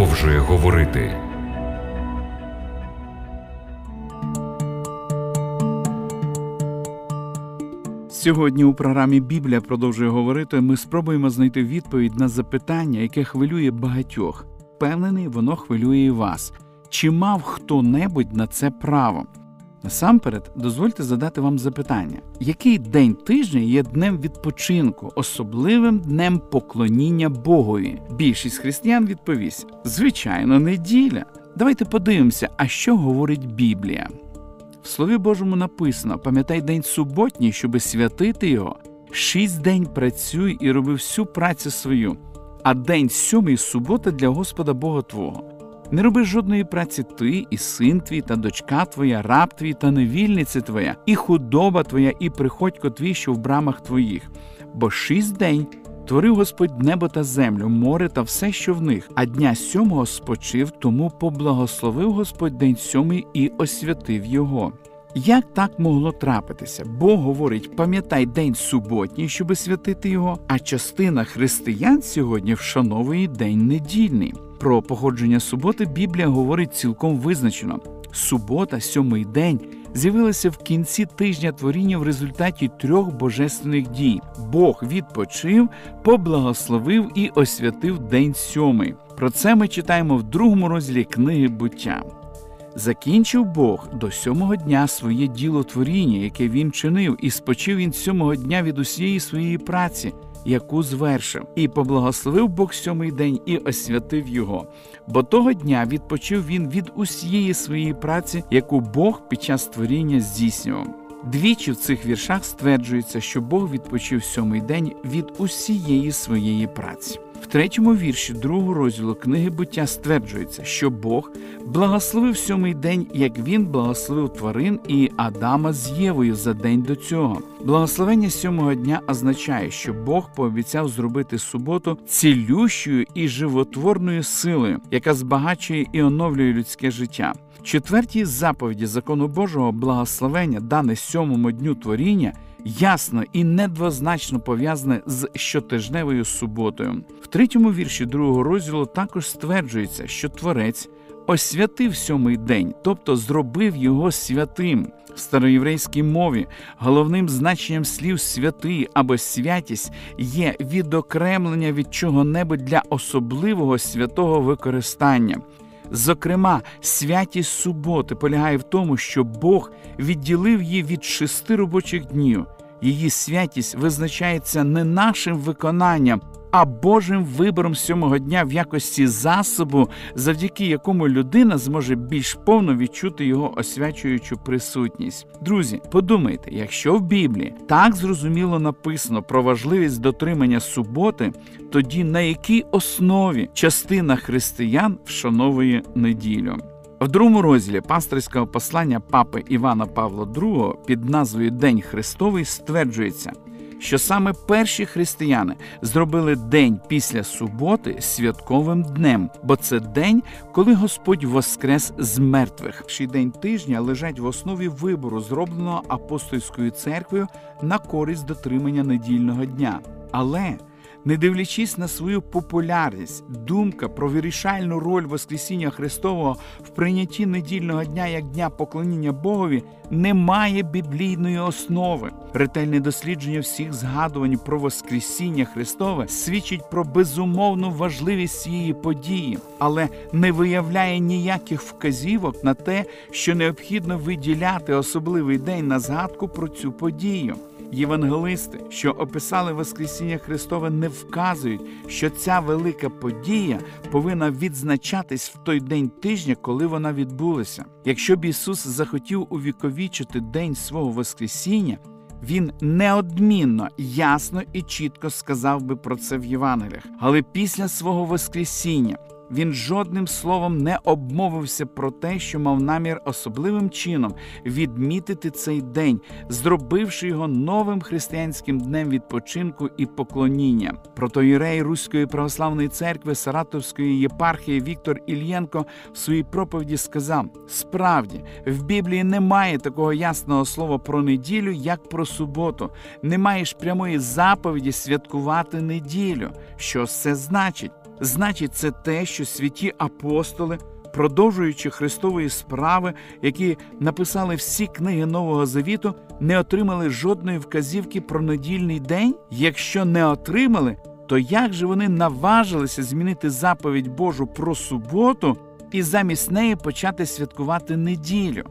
продовжує говорити. Сьогодні у програмі Біблія продовжує говорити. Ми спробуємо знайти відповідь на запитання, яке хвилює багатьох. Впевнений, воно хвилює і вас. Чи мав хто-небудь на це право? Насамперед, дозвольте задати вам запитання: який день тижня є днем відпочинку, особливим днем поклоніння Богові? Більшість християн відповість: звичайно, неділя. Давайте подивимося, а що говорить Біблія. В Слові Божому написано: пам'ятай день суботній, щоби святити його. Шість день працюй і роби всю працю свою, а день сьомий субота для Господа Бога Твого. Не роби жодної праці ти, і син твій, та дочка твоя, раб твій, та невільниця твоя, і худоба твоя, і приходько твій, що в брамах твоїх. Бо шість день творив Господь небо та землю, море та все, що в них, а дня сьомого спочив, тому поблагословив Господь день сьомий і освятив його. Як так могло трапитися? Бог говорить, пам'ятай день суботній, щоби святити його, а частина християн сьогодні вшановує день недільний. Про походження суботи Біблія говорить цілком визначено. Субота, сьомий день, з'явилася в кінці тижня творіння в результаті трьох божественних дій. Бог відпочив, поблагословив і освятив день сьомий. Про це ми читаємо в другому розділі книги буття. Закінчив Бог до сьомого дня своє діло творіння, яке він чинив, і спочив він сьомого дня від усієї своєї праці, яку звершив, і поблагословив Бог сьомий день і освятив його. Бо того дня відпочив він від усієї своєї праці, яку Бог під час творіння здійснював. Двічі в цих віршах стверджується, що Бог відпочив сьомий день від усієї своєї праці. В третьому вірші другого розділу книги буття стверджується, що Бог благословив сьомий день, як він благословив тварин і Адама з Євою за день до цього. Благословення сьомого дня означає, що Бог пообіцяв зробити суботу цілющою і животворною силою, яка збагачує і оновлює людське життя. Четвертій заповіді закону Божого благословення, дане сьомому дню творіння ясно і недвозначно пов'язане з щотижневою суботою. В третьому вірші другого розділу також стверджується, що творець освятив сьомий день, тобто зробив його святим. В староєврейській мові головним значенням слів святий або святість є відокремлення від чого-небудь для особливого святого використання. Зокрема, святість суботи полягає в тому, що Бог відділив її від шести робочих днів. Її святість визначається не нашим виконанням, а Божим вибором сьомого дня в якості засобу, завдяки якому людина зможе більш повно відчути його освячуючу присутність. Друзі, подумайте, якщо в Біблії так зрозуміло написано про важливість дотримання суботи, тоді на якій основі частина християн вшановує неділю? В другому розділі пасторського послання папи Івана Павла II під назвою День Христовий стверджується, що саме перші християни зробили день після суботи святковим днем, бо це день, коли Господь воскрес з мертвих. Ший день тижня лежать в основі вибору, зробленого апостольською церквою на користь дотримання недільного дня. Але не дивлячись на свою популярність, думка про вирішальну роль Воскресіння Христового в прийнятті недільного дня як дня поклоніння Богові не має біблійної основи. Ретельне дослідження всіх згадувань про Воскресіння Христове свідчить про безумовну важливість цієї події, але не виявляє ніяких вказівок на те, що необхідно виділяти особливий день на згадку про цю подію. Євангелисти, що описали Воскресіння Христове, не вказують, що ця велика подія повинна відзначатись в той день тижня, коли вона відбулася. Якщо б Ісус захотів увіковічити день свого Воскресіння, він неодмінно, ясно і чітко сказав би про це в Євангеліях. Але після свого Воскресіння він жодним словом не обмовився про те, що мав намір особливим чином відмітити цей день, зробивши його новим християнським днем відпочинку і поклоніння. Протоїрей Руської православної церкви Саратовської єпархії Віктор Ільєнко в своїй проповіді сказав: справді в Біблії немає такого ясного слова про неділю, як про суботу. Немає ж прямої заповіді святкувати неділю. Що це значить? Значить, це те, що святі апостоли, продовжуючи Христової справи, які написали всі книги Нового Завіту, не отримали жодної вказівки про недільний день. Якщо не отримали, то як же вони наважилися змінити заповідь Божу про суботу і замість неї почати святкувати неділю?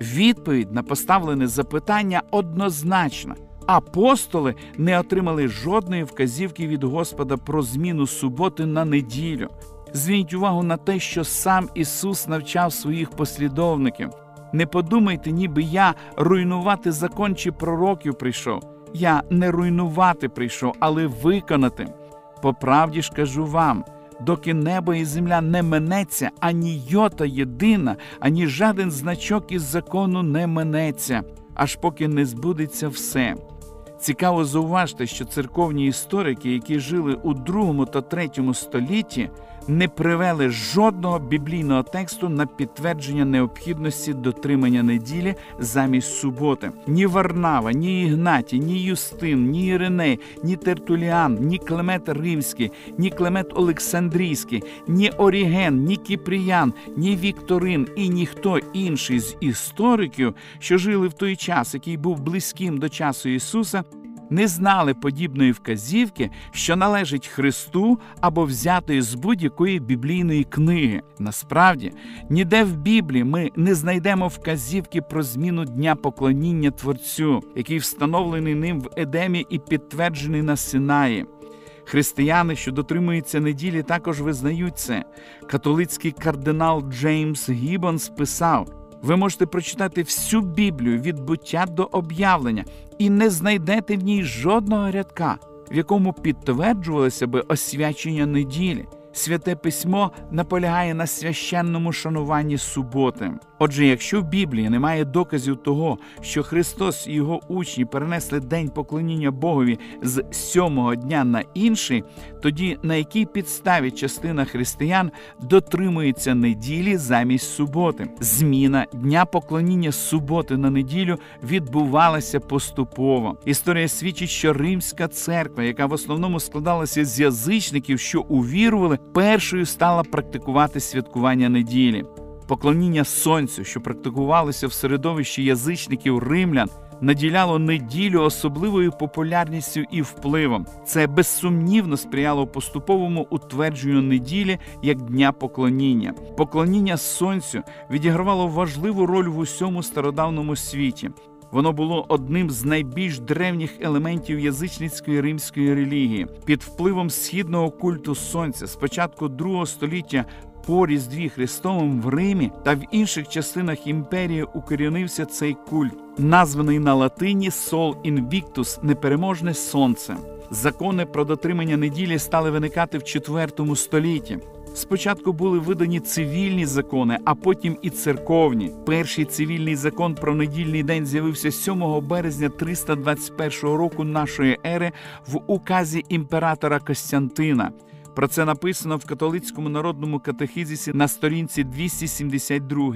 Відповідь на поставлене запитання однозначна. Апостоли не отримали жодної вказівки від Господа про зміну суботи на неділю. Зверніть увагу на те, що сам Ісус навчав своїх послідовників. Не подумайте, ніби я руйнувати закон чи пророків прийшов. Я не руйнувати прийшов, але виконати. По правді ж кажу вам, доки небо і земля не минеться, ані йота єдина, ані жаден значок із закону не минеться, аж поки не збудеться все. Цікаво зауважте, що церковні історики, які жили у другому та третьому столітті, не привели жодного біблійного тексту на підтвердження необхідності дотримання неділі замість суботи. Ні Варнава, ні Ігнатій, ні Юстин, ні Іриней, ні Тертуліан, ні Климент Римський, ні Климент Олександрійський, ні Оріген, ні Кіпріян, ні Вікторин і ніхто інший з істориків, що жили в той час, який був близьким до часу Ісуса не знали подібної вказівки, що належить Христу або взятої з будь-якої біблійної книги. Насправді, ніде в Біблії ми не знайдемо вказівки про зміну дня поклоніння Творцю, який встановлений ним в Едемі і підтверджений на Синаї. Християни, що дотримуються неділі, також визнають це. Католицький кардинал Джеймс Гіббонс писав. Ви можете прочитати всю Біблію від буття до об'явлення і не знайдете в ній жодного рядка, в якому підтверджувалося би освячення неділі. Святе письмо наполягає на священному шануванні суботи. Отже, якщо в Біблії немає доказів того, що Христос і його учні перенесли день поклоніння Богові з сьомого дня на інший, тоді на якій підставі частина християн дотримується неділі замість суботи? Зміна дня поклоніння суботи на неділю відбувалася поступово. Історія свідчить, що Римська церква, яка в основному складалася з язичників, що увірували, першою стала практикувати святкування неділі. Поклоніння сонцю, що практикувалося в середовищі язичників римлян, наділяло неділю особливою популярністю і впливом. Це безсумнівно сприяло поступовому утвердженню неділі як дня поклоніння. Поклоніння сонцю відігравало важливу роль в усьому стародавному світі. Воно було одним з найбільш древніх елементів язичницької римської релігії. Під впливом східного культу сонця з початку другого століття по Різдві Христовим в Римі та в інших частинах імперії укорінився цей культ, названий на латині Сол Інвіктус непереможне сонце. Закони про дотримання неділі стали виникати в IV столітті. Спочатку були видані цивільні закони, а потім і церковні. Перший цивільний закон про недільний день з'явився 7 березня 321 року нашої ери в указі імператора Костянтина. Про це написано в католицькому народному катехізісі на сторінці 272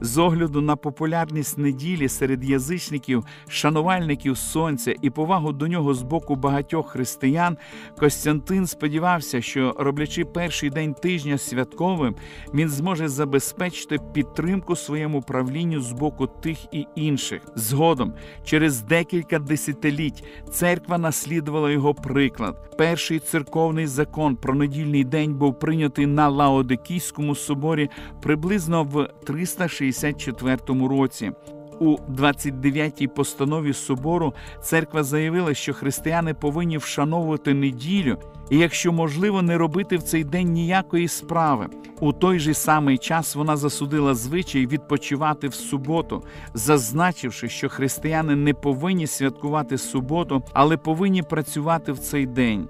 з огляду на популярність неділі серед язичників, шанувальників сонця і повагу до нього з боку багатьох християн, Костянтин сподівався, що роблячи перший день тижня святковим, він зможе забезпечити підтримку своєму правлінню з боку тих і інших. Згодом, через декілька десятиліть, церква наслідувала його приклад. Перший церковний закон про недільний день був прийнятий на Лаодикійському соборі приблизно в 360 1964 році. У 29-й постанові собору церква заявила, що християни повинні вшановувати неділю і, якщо можливо, не робити в цей день ніякої справи. У той же самий час вона засудила звичай відпочивати в суботу, зазначивши, що християни не повинні святкувати суботу, але повинні працювати в цей день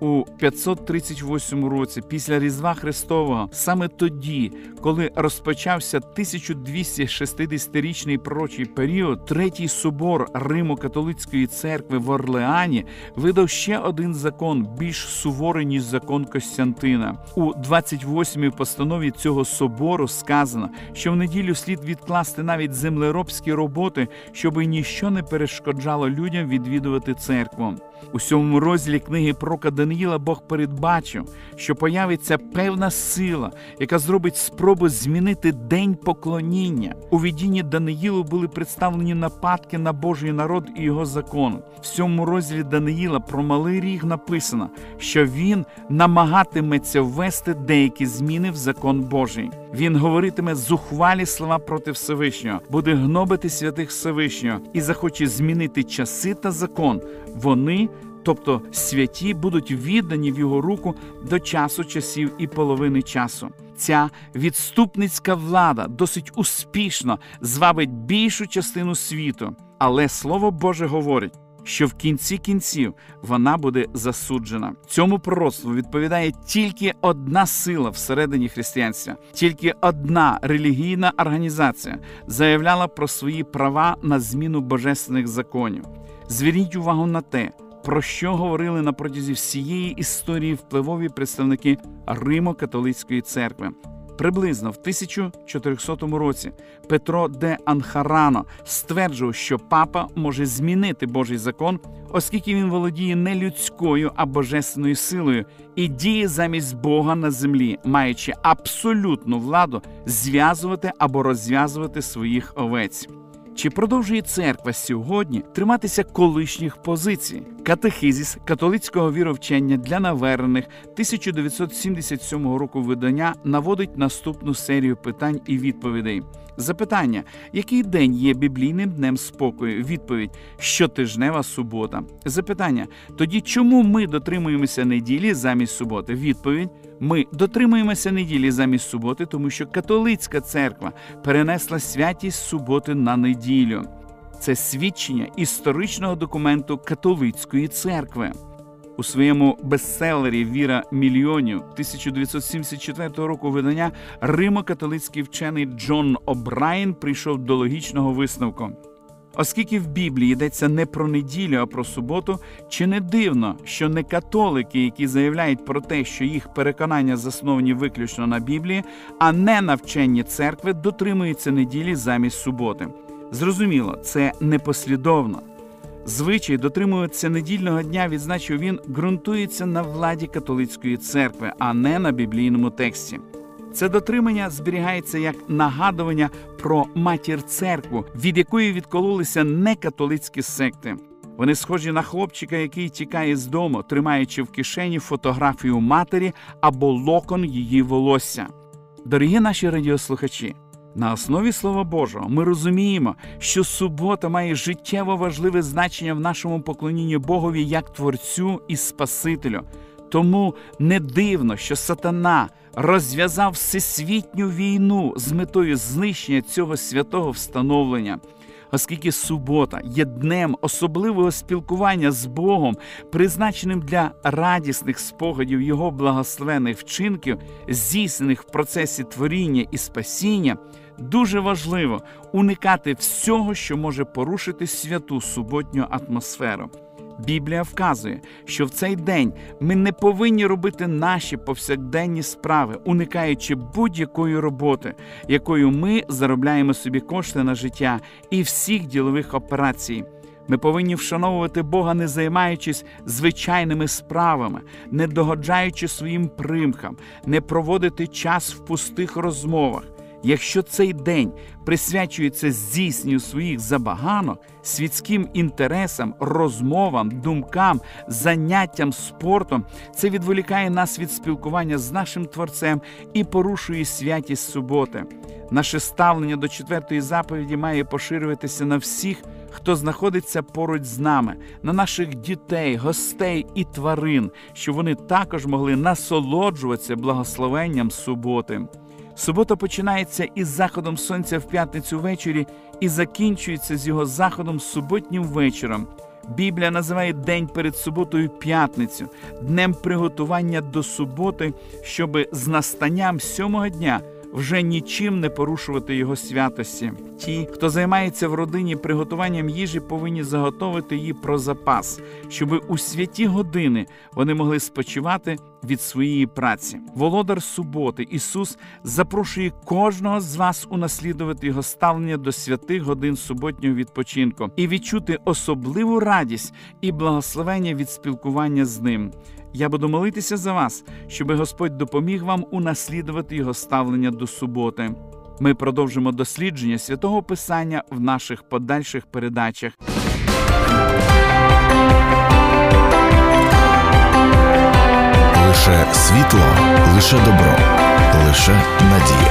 у 538 році після Різдва Христового, саме тоді, коли розпочався 1260-річний пророчий період, третій собор Римо-католицької церкви в Орлеані видав ще один закон, більш суворий ніж закон Костянтина. У 28-й постанові цього собору сказано, що в неділю слід відкласти навіть землеробські роботи, щоби ніщо не перешкоджало людям відвідувати церкву. У сьомому розділі книги пророка Даниїла Бог передбачив, що появиться певна сила, яка зробить спробу змінити день поклоніння. У відінні Даниїлу були представлені нападки на Божий народ і його закон. В сьомому розділі Даниїла про малий ріг написано, що він намагатиметься ввести деякі зміни в закон Божий. Він говоритиме зухвалі слова проти Всевишнього, буде гнобити святих Всевишнього і захоче змінити часи та закон. Вони тобто святі будуть віддані в його руку до часу часів і половини часу. Ця відступницька влада досить успішно звабить більшу частину світу, але слово Боже говорить. Що в кінці кінців вона буде засуджена. Цьому пророцтву відповідає тільки одна сила всередині християнства, тільки одна релігійна організація заявляла про свої права на зміну божественних законів. Зверніть увагу на те, про що говорили на протязі всієї історії впливові представники Римо-католицької церкви. Приблизно в 1400 році Петро де Анхарано стверджував, що папа може змінити Божий закон, оскільки він володіє не людською, а божественною силою і діє замість Бога на землі, маючи абсолютну владу зв'язувати або розв'язувати своїх овець. Чи продовжує церква сьогодні триматися колишніх позицій? Катехизіс католицького віровчення для навернених 1977 року видання наводить наступну серію питань і відповідей. Запитання: який день є біблійним днем спокою? Відповідь щотижнева субота. Запитання: тоді чому ми дотримуємося неділі замість суботи? Відповідь: ми дотримуємося неділі замість суботи, тому що католицька церква перенесла святість суботи на неділю. Це свідчення історичного документу католицької церкви. У своєму бестселері Віра мільйонів 1974 року видання римо-католицький вчений Джон О'Брайен прийшов до логічного висновку. Оскільки в Біблії йдеться не про неділю, а про суботу, чи не дивно, що не католики, які заявляють про те, що їх переконання засновані виключно на Біблії, а не на вченні церкви, дотримуються неділі замість суботи. Зрозуміло, це непослідовно. Звичай дотримуватися недільного дня, відзначив він, ґрунтується на владі католицької церкви, а не на біблійному тексті. Це дотримання зберігається як нагадування про матір церкву, від якої відкололися некатолицькі секти. Вони схожі на хлопчика, який тікає з дому, тримаючи в кишені фотографію матері або локон її волосся. Дорогі наші радіослухачі, на основі Слова Божого ми розуміємо, що субота має життєво важливе значення в нашому поклонінні Богові як Творцю і Спасителю. Тому не дивно, що сатана розв'язав всесвітню війну з метою знищення цього святого встановлення. Оскільки субота є днем особливого спілкування з Богом, призначеним для радісних спогадів Його благословених вчинків, здійснених в процесі творіння і спасіння, дуже важливо уникати всього, що може порушити святу суботню атмосферу. Біблія вказує, що в цей день ми не повинні робити наші повсякденні справи, уникаючи будь-якої роботи, якою ми заробляємо собі кошти на життя і всіх ділових операцій. Ми повинні вшановувати Бога, не займаючись звичайними справами, не догоджаючи своїм примхам, не проводити час в пустих розмовах. Якщо цей день присвячується здійсненню своїх забаганок, світським інтересам, розмовам, думкам, заняттям спортом, це відволікає нас від спілкування з нашим творцем і порушує святість суботи. Наше ставлення до четвертої заповіді має поширюватися на всіх, хто знаходиться поруч з нами, на наших дітей, гостей і тварин, щоб вони також могли насолоджуватися благословенням суботи. Субота починається із заходом сонця в п'ятницю ввечері і закінчується з його заходом суботнім вечором. Біблія називає день перед суботою п'ятницю, днем приготування до суботи, щоби з настанням сьомого дня вже нічим не порушувати його святості. Ті, хто займається в родині приготуванням їжі, повинні заготовити її про запас, щоб у святі години вони могли спочивати від своєї праці. Володар суботи Ісус запрошує кожного з вас унаслідувати його ставлення до святих годин суботнього відпочинку і відчути особливу радість і благословення від спілкування з ним. Я буду молитися за вас, щоб Господь допоміг вам унаслідувати його ставлення до суботи. Ми продовжимо дослідження святого Писання в наших подальших передачах. Лише світло, лише добро, лише надія.